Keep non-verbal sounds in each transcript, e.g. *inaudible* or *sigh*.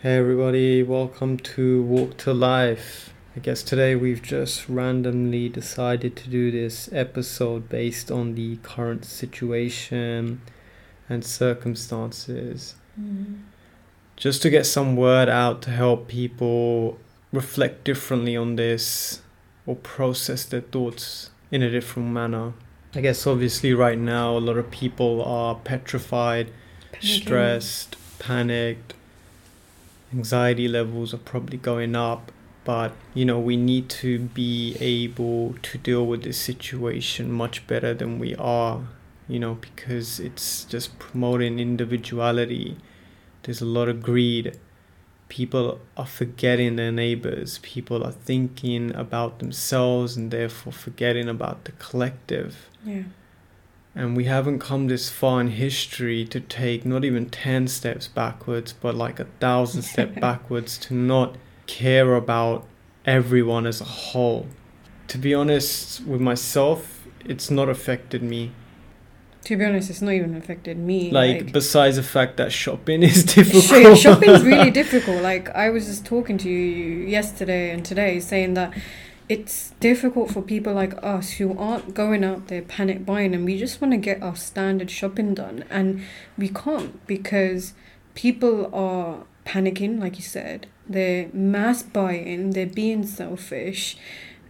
Hey everybody, welcome to Walk to Life. I guess today we've just randomly decided to do this episode based on the current situation and circumstances. Mm. Just to get some word out to help people reflect differently on this or process their thoughts in a different manner. I guess obviously right now a lot of people are petrified, Panicking. stressed, panicked. Anxiety levels are probably going up, but you know, we need to be able to deal with this situation much better than we are, you know, because it's just promoting individuality. There's a lot of greed. People are forgetting their neighbors. People are thinking about themselves and therefore forgetting about the collective. Yeah. And we haven't come this far in history to take not even 10 steps backwards, but like a thousand steps *laughs* backwards to not care about everyone as a whole. To be honest with myself, it's not affected me. To be honest, it's not even affected me. Like, besides the fact that shopping is *laughs* difficult. Sh- shopping's really *laughs* difficult. Like I was just talking to you yesterday and today, saying that it's difficult for people like us who aren't going out there panic buying, and we just want to get our standard shopping done, and we can't because people are panicking, like you said. They're mass buying. They're being selfish.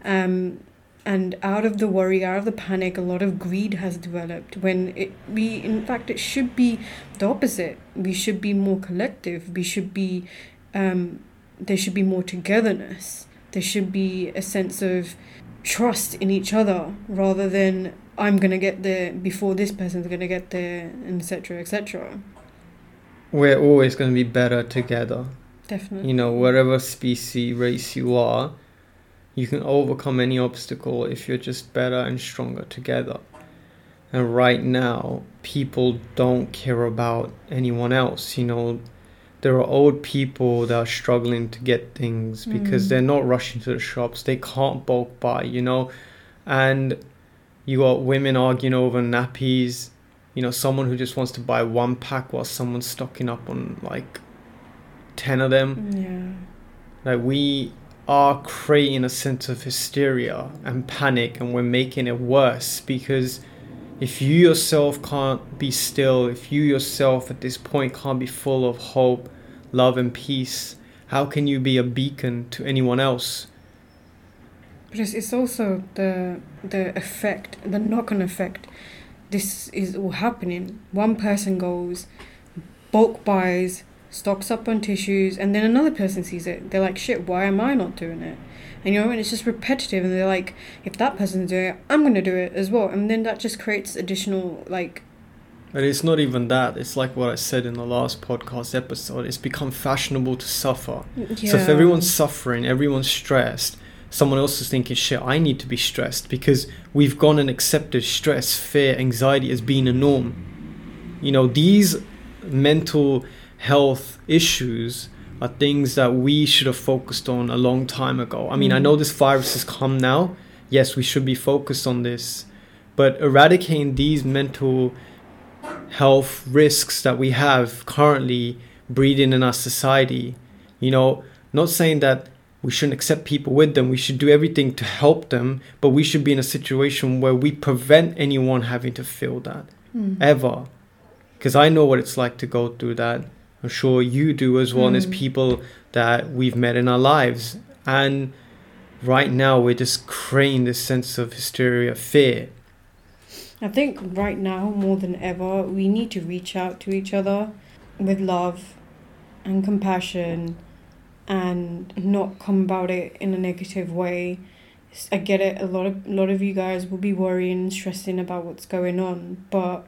Um, and out of the worry out of the panic a lot of greed has developed when it we in fact it should be the opposite we should be more collective we should be um there should be more togetherness there should be a sense of trust in each other rather than i'm going to get there before this person's going to get there etc etc We're always going to be better together. definitely You know, whatever species, race you are, you can overcome any obstacle if you're just better and stronger together. And right now, people don't care about anyone else. You know, there are old people that are struggling to get things because Mm. they're not rushing to the shops. They can't bulk buy, you know. And you got women arguing over nappies. You know, someone who just wants to buy one pack while someone's stocking up on like 10 of them. yeah Like we are creating a sense of hysteria and panic, and we're making it worse because if you yourself can't be still, if you yourself at this point can't be full of hope, love, and peace, how can you be a beacon to anyone else? Because it's, also the the effect, the knock-on effect. This is all happening. One person goes, bulk buys, stocks up on tissues, and then another person sees it. They're like, "Shit, why am I not doing it?" And you know, and it's just repetitive. And they're like, "If that person's doing it, I'm gonna do it as well." And then that just creates additional like, But it's not even that. It's like what I said in the last podcast episode. It's become fashionable to suffer. yeah. So if everyone's suffering, everyone's stressed, someone else is thinking, shit, I need to be stressed because we've gone and accepted stress, fear, anxiety as being a norm. You know, these mental health issues are things that we should have focused on a long time ago. I mean, I Mm. know this virus has come now. Yes, we should be focused on this. But eradicating these mental health risks that we have currently breeding in our society, you know, not saying that we shouldn't accept people with them. We should do everything to help them, but we should be in a situation where we prevent anyone having to feel that Mm. ever. Because I know what it's like to go through that. I'm sure you do as well. Mm. people that we've met in our lives. And right now, we're just creating this sense of hysteria, fear. I think right now more than ever, we need to reach out to each other with love and compassion and not come about it in a negative way. I get it, a lot of a lot of you guys will be worrying and stressing about what's going on, but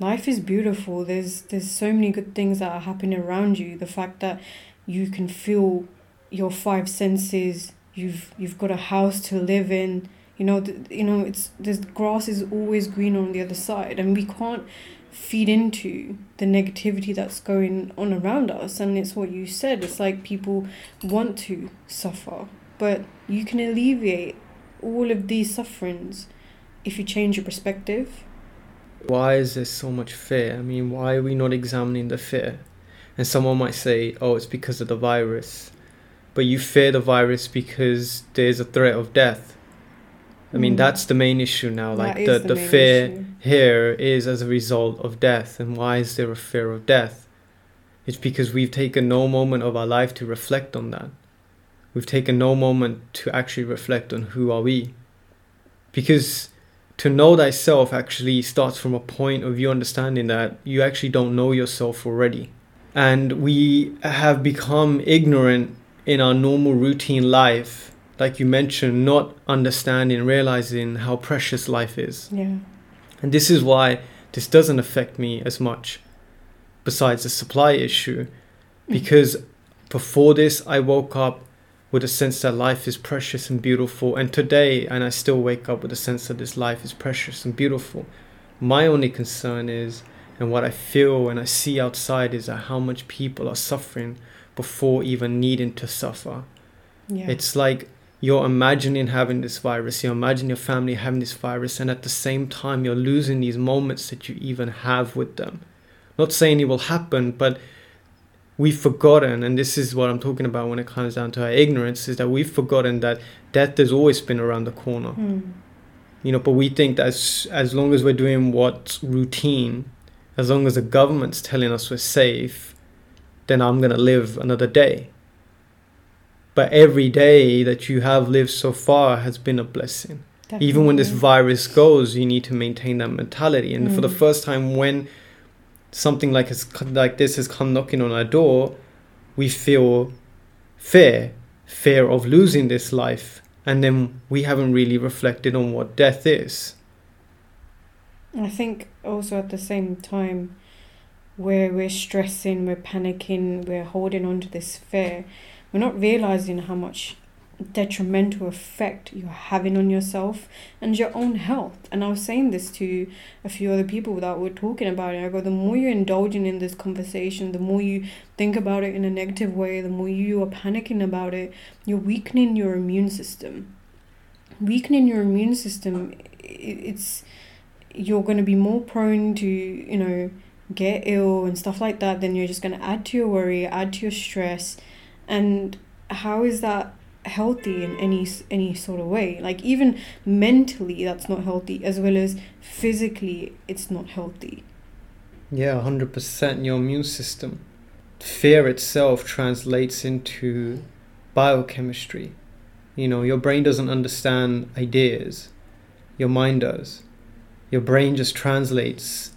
life is beautiful. There's there's so many good things that are happening around you. The fact that you can feel your five senses, you've you've got a house to live in, you know th- you know it's the grass is always green on the other side and we can't feed into the negativity that's going on around us. And it's what you said. It's like people want to suffer but you can alleviate all of these sufferings if you change your perspective Why is there so much fear? I mean, why are we not examining the fear? And someone might say, oh, it's because of the virus. But you fear the virus because there's a threat of death. I mean, Mm. that's the main issue now. That Like, the, the the, fear issue. here is as a result of death. And why is there a fear of death? It's because we've taken no moment of our life to reflect on that. We've taken no moment to actually reflect on who are we. Because to know thyself actually starts from a point of you understanding that you actually don't know yourself already. And we have become ignorant in our normal routine life, like you mentioned, not understanding, realizing how precious life is. Yeah. And this is why this doesn't affect me as much, besides the supply issue, mm. because before this, I woke up with a sense that life is precious and beautiful. And today, and I still wake up with a sense that this life is precious and beautiful. My only concern is, and what I feel and I see outside is that how much people are suffering before even needing to suffer. Yeah. It's like you're imagining having this virus, you imagine your family having this virus, and at the same time, you're losing these moments that you even have with them. Not saying it will happen, but we've forgotten, and this is what I'm talking about when it comes down to our ignorance, is that we've forgotten that death has always been around the corner. Hmm. You know, but we think that as, as long as we're doing what's routine, as long as the government's telling us we're safe, then I'm going to live another day. But every day that you have lived so far has been a blessing. Even when this virus goes, you need to maintain that mentality. And for the Mm. first time, when something like has, like this has come knocking on our door, we feel fear, fear of losing this life, and then we haven't really reflected on what death is. I think also at the same time, where we're stressing, we're panicking, we're holding on to this fear, we're not realizing how much detrimental effect you're having on yourself and your own health. And I was saying this to a few other people that were talking about it. I go, the more you're indulging in this conversation, the more you think about it in a negative way, the more you are panicking about it, you're weakening your immune system. Weakening your immune system, it's you're going to be more prone to you know get ill and stuff like that then you're just going to add to your worry add to your stress and how is that healthy in any any sort of way like even mentally that's not healthy as well as physically it's not healthy Yeah, 100% your immune system. Fear itself translates into biochemistry. You know, your brain doesn't understand ideas, your mind does. Your brain just translates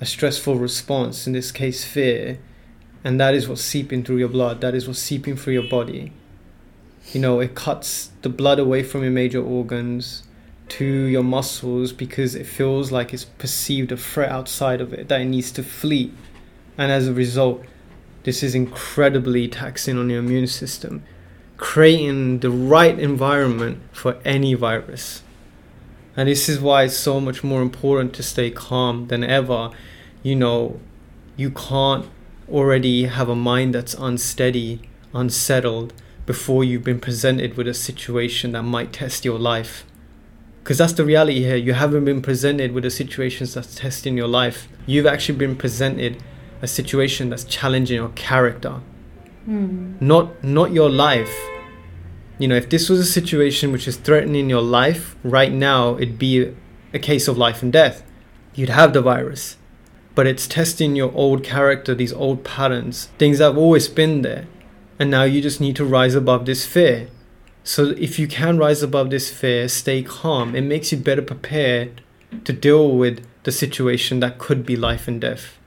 a stressful response, in this case, fear, and that is what's seeping through your blood, that is what's seeping through your body. You know, it cuts the blood away from your major organs to your muscles because it feels like it's perceived a threat outside of it that it needs to flee. And as a result, this is incredibly taxing on your immune system, creating the right environment for any virus. And this is why it's so much more important to stay calm than ever. You know, you can't already have a mind that's unsteady, unsettled, before you've been presented with a situation that might test your life. Because that's the reality here. You haven't been presented with a situation that's testing your life. You've actually been presented a situation that's challenging your character, hmm. not not your life. You know, if this was a situation which is threatening your life right now, it'd be a case of life and death. You'd have the virus. But it's testing your old character, these old patterns, things that have always been there. And now you just need to rise above this fear. So if you can rise above this fear, stay calm, it makes you better prepared to deal with the situation that could be life and death.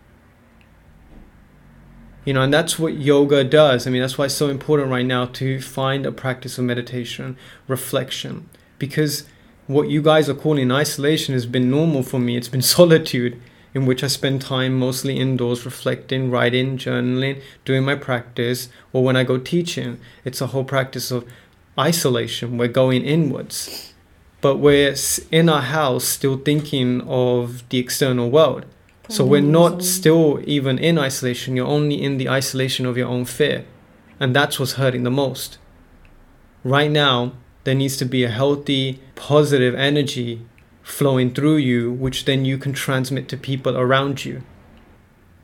You know, and that's what yoga does. I mean, that's why it's so important right now to find a practice of meditation, reflection, because what you guys are calling isolation has been normal for me. It's been *laughs* solitude, in which I spend time mostly indoors, reflecting, writing, journaling, doing my practice, or when I go teaching. It's a whole practice of isolation. We're going inwards, but we're in our house still thinking of the external world. So we're not still even in isolation. You're only in the isolation of your own fear. And that's what's hurting the most. Right now, there needs to be a healthy, positive energy flowing through you, which then you can transmit to people around you.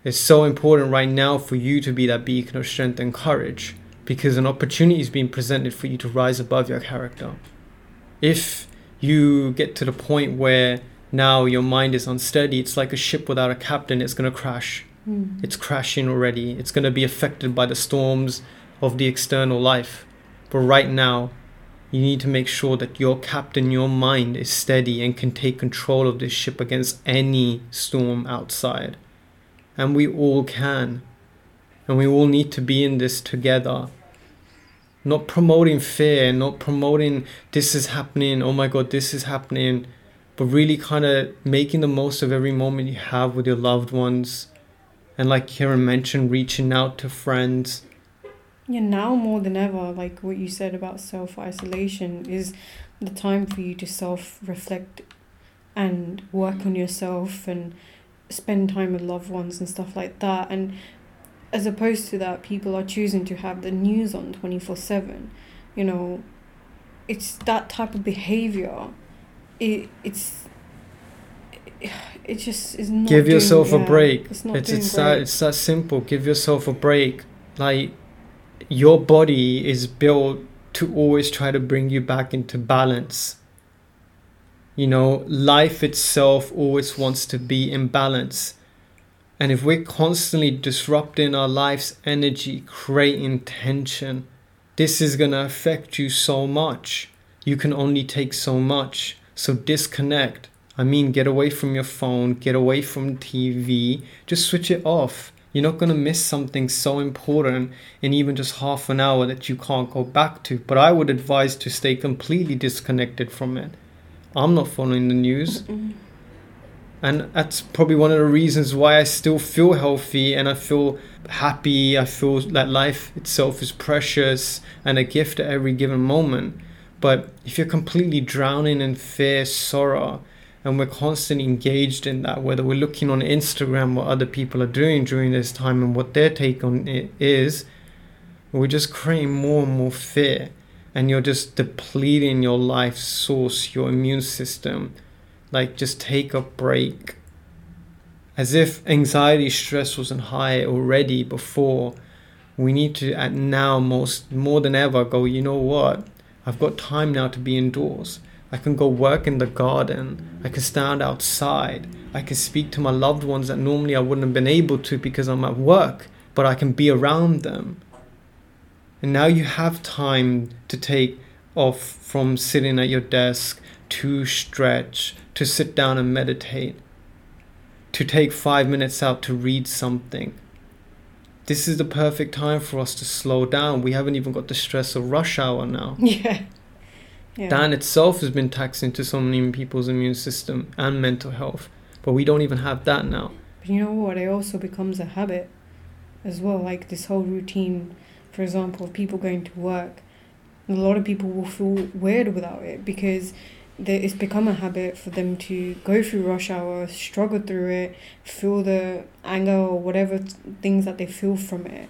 It's so important right now for you to be that beacon of strength and courage because an opportunity is being presented for you to rise above your character. If you get to the point where now your mind is unsteady, it's like a ship without a captain, it's going to crash. Mm. It's crashing already. It's going to be affected by the storms of the external life. But right now, you need to make sure that your captain, your mind is steady and can take control of this ship against any storm outside. And we all can. And we all need to be in this together. Not promoting fear, not promoting this is happening, oh my god, this is happening, but really kind of making the most of every moment you have with your loved ones. And like Kieran mentioned, reaching out to friends Yeah, now more than ever, like what you said about self isolation, is the time for you to self reflect and work on yourself and spend time with loved ones and stuff like that. And as opposed to that, people are choosing to have the news on 24 7. You know, it's that type of behavior. It, it's. It just is not. give doing- yourself a yeah, break It's not it's it's that it's that simple give yourself a break like your body is built to always try to bring you back into balance. You know life itself always wants to be in balance. And if we're constantly disrupting our life's energy creating tension this is going to affect you so much. You can only take so much. So disconnect. I mean, get away from your phone, get away from TV, just switch it off. You're not going to miss something so important in even just half an hour that you can't go back to. But I would advise to stay completely disconnected from it. I'm not following the news. Mm. And that's probably one of the reasons why I still feel healthy and I feel happy. I feel that life itself is precious and a gift at every given moment. But if you're completely drowning in fear, sorrow, and we're constantly engaged in that, whether we're looking on Instagram what other people are doing during this time and what their take on it is, we're just creating more and more fear. And you're just depleting your life source, your immune system. Like, just take a break. As if anxiety, stress wasn't high already before, we need to, at now, most more than ever, go, you know what? I've got time now to be indoors. I can go work in the garden. I can stand outside. I can speak to my loved ones that normally I wouldn't have been able to because I'm at work, but I can be around them. And now you have time to take off from sitting at your desk to stretch, to sit down and meditate, to take five minutes out to read something. This is the perfect time for us to slow down. We haven't even got the stress of rush hour now. *laughs* Yeah. Yeah. That in itself has been taxing to so many people's immune system and mental health. But we don't even have that now. But you know what? It also becomes a habit as well. Like this whole routine, for example, of people going to work. A lot of people will feel weird without it because it's become a habit for them to go through rush hour, struggle through it, feel the anger or whatever things that they feel from it.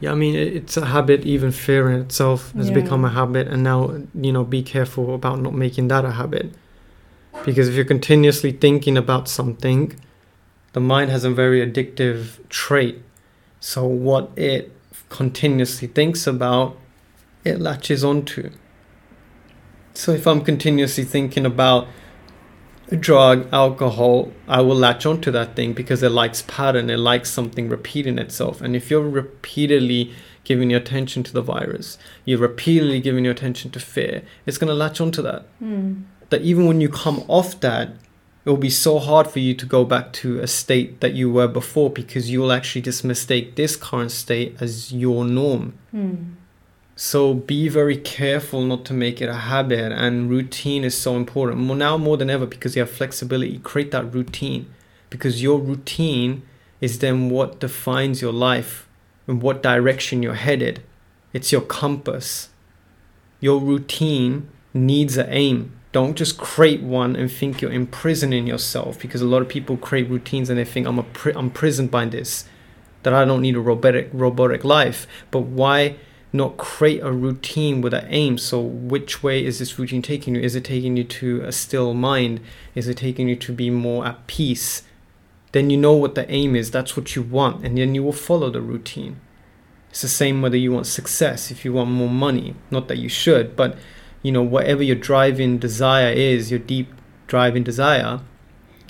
Yeah, I mean, it's a habit. Even fear in itself has Yeah. become a habit. And now, you know, be careful about not making that a habit. Because if you're continuously thinking about something, the mind has a very addictive trait. So, what it continuously thinks about, it latches onto. So, if I'm continuously thinking about drug, alcohol, I will latch onto that thing because it likes pattern, it likes something repeating itself. And if you're repeatedly giving your attention to the virus, you're repeatedly giving your attention to fear, it's going to latch onto that. Hmm. That even when you come off that, it will be so hard for you to go back to a state that you were before because you will actually just mistake this current state as your norm. Hmm. So be very careful not to make it a habit, and routine is so important. Now more than ever because you have flexibility. Create that routine because your routine is then what defines your life and what direction you're headed. It's your compass. Your routine needs an aim. Don't just create one and think you're imprisoning yourself because a lot of people create routines and they think I'm a pri- I'm prisoned by this that I don't need a robotic robotic life. But why not create a routine with an aim. So, which way is this routine taking you? Is it taking you to a still mind? Is it taking you to be more at peace? then you know what the aim is. That's what you want. And then you will follow the routine. It's the same whether you want success, if you want more money. Not that you should, but you know, whatever your driving desire is, your deep driving desire,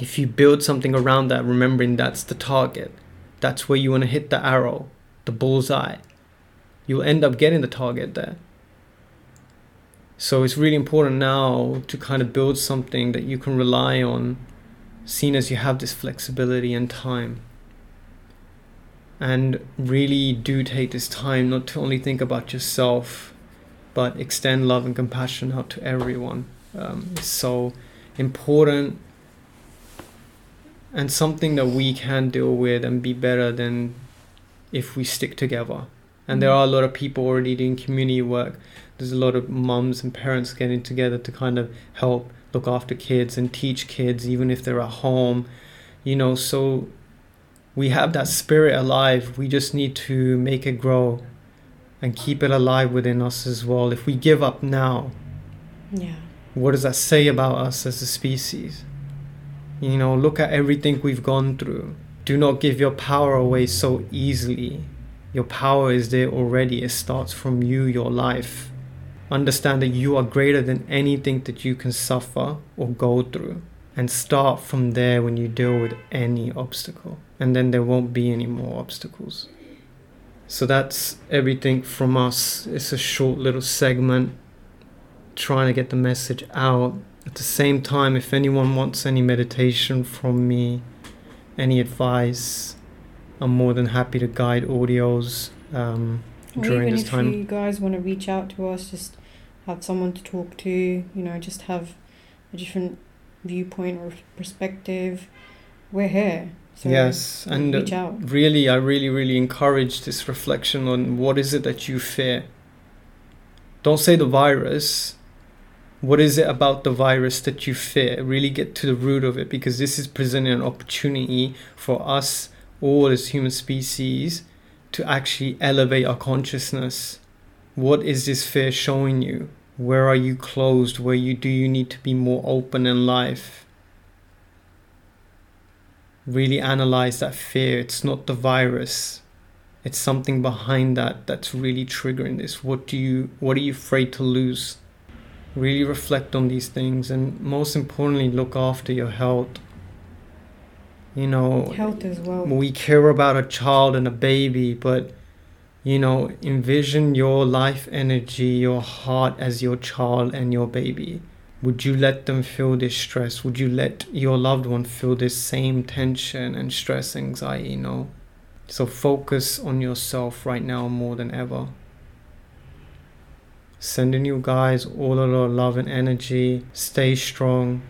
if you build something around that, remembering that's the target, that's where you want to hit the arrow, the bullseye, you'll end up getting the target there. So it's really important now to kind of build something that you can rely on, seeing as you have this flexibility and time. And really do take this time not to only think about yourself, but extend love and compassion out to everyone. Um, it's so important and something that we can deal with and be better than if we stick together. And there mm-hmm. are a lot of people already doing community work. There's a lot of mums and parents getting together to kind of help look after kids and teach kids, even if they're at home. You know, so we have that spirit alive. We just need to make it grow and keep it alive within us as well. If we give up now, yeah. what does that say about us as a species? You know, look at everything we've gone through. Do not give your power away so easily. Your power is there already. It starts from you, your life. Understand that you are greater than anything that you can suffer or go through. And start from there when you deal with any obstacle. And then there won't be any more obstacles. So that's everything from us. It's a short little segment trying to get the message out at the same time, if anyone wants any meditation from me, any advice, I'm more than happy to guide audios um, during this time. Even If you guys want to reach out to us, just have someone to talk to, you know, just have a different viewpoint or perspective, we're here. So yes, and uh, really, I really, really encourage this reflection on what is it that you fear. Don't say the virus, what is it about the virus that you fear? Really get to the root of it because this is presenting an opportunity for us all as human species to actually elevate our consciousness. What is this fear showing you? Where are you closed? Where you do you need to be more open in life? Really analyze that fear. It's not the virus. It's something behind that that's really triggering this. What do you what are you afraid to lose? really reflect on these things and most importantly look after your health you know health as well. we care about a child and a baby but you know envision your life energy your heart as your child and your baby. Would you let them feel this stress? Would you let your loved one feel this same tension and stress anxiety you know? So focus on yourself right now more than ever. Sending you guys all of our love and energy. Stay strong.